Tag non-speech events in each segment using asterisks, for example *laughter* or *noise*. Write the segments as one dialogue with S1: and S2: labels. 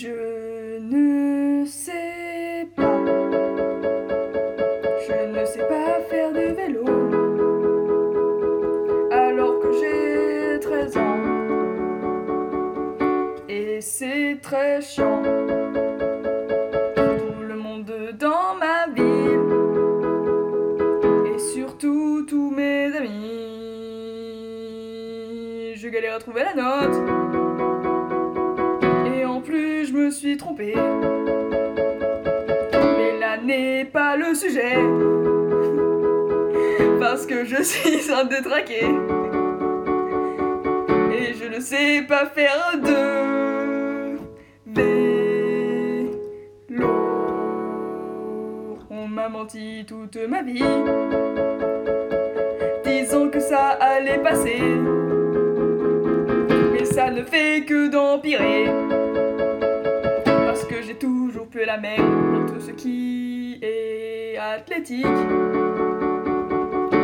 S1: Je ne sais pas. Je ne sais pas faire de vélo. Alors que j'ai 13 ans. Et c'est très chiant. Tout le monde dans ma ville. Et surtout tous mes amis. Je galère à trouver la note. Suis trompé. Mais là n'est pas le sujet. Parce que je suis un détraqué. Et je ne sais pas faire de vélo. On m'a menti toute ma vie. Disant que ça allait passer. Mais ça ne fait que d'empirer. La merde dans tout ce qui est athlétique.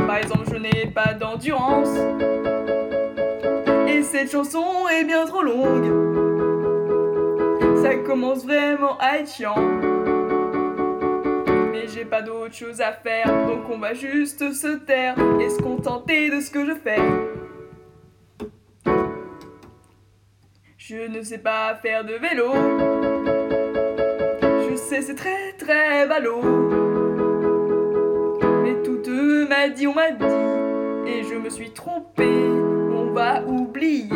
S1: Par exemple, je n'ai pas d'endurance. Et cette chanson est bien trop longue. Ça commence vraiment à être chiant. Mais j'ai pas d'autre chose à faire, donc on va juste se taire et se contenter de ce que je fais. Je ne sais pas faire de vélo. C'est très très ballot. Mais toute m'a dit, on m'a dit, et je me suis trompé. On va oublier.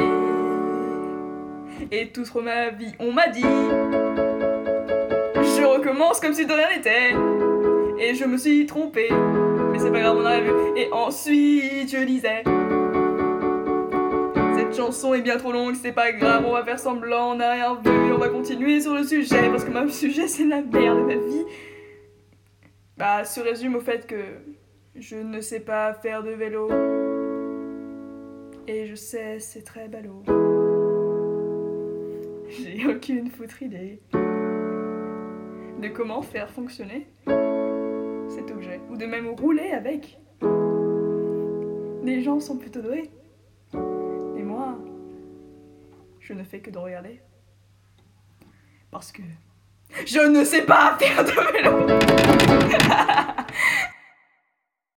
S1: Et toute ma vie, on m'a dit. Je recommence comme si de rien n'était. Et je me suis trompé. Mais c'est pas grave, on a vu. Et ensuite, je disais. Chanson est bien trop longue, c'est pas grave, on va faire semblant, on n'a rien vu, on va continuer sur le sujet, parce que mon *laughs* sujet c'est la merde de ma vie. Bah, se résume au fait que je ne sais pas faire de vélo. Et je sais, c'est très ballot. *laughs* J'ai aucune foutre idée de comment faire fonctionner cet objet, ou de même rouler avec. Les gens sont plutôt doués. Je ne fais que de regarder. Parce que je ne sais pas faire de vélo. *laughs*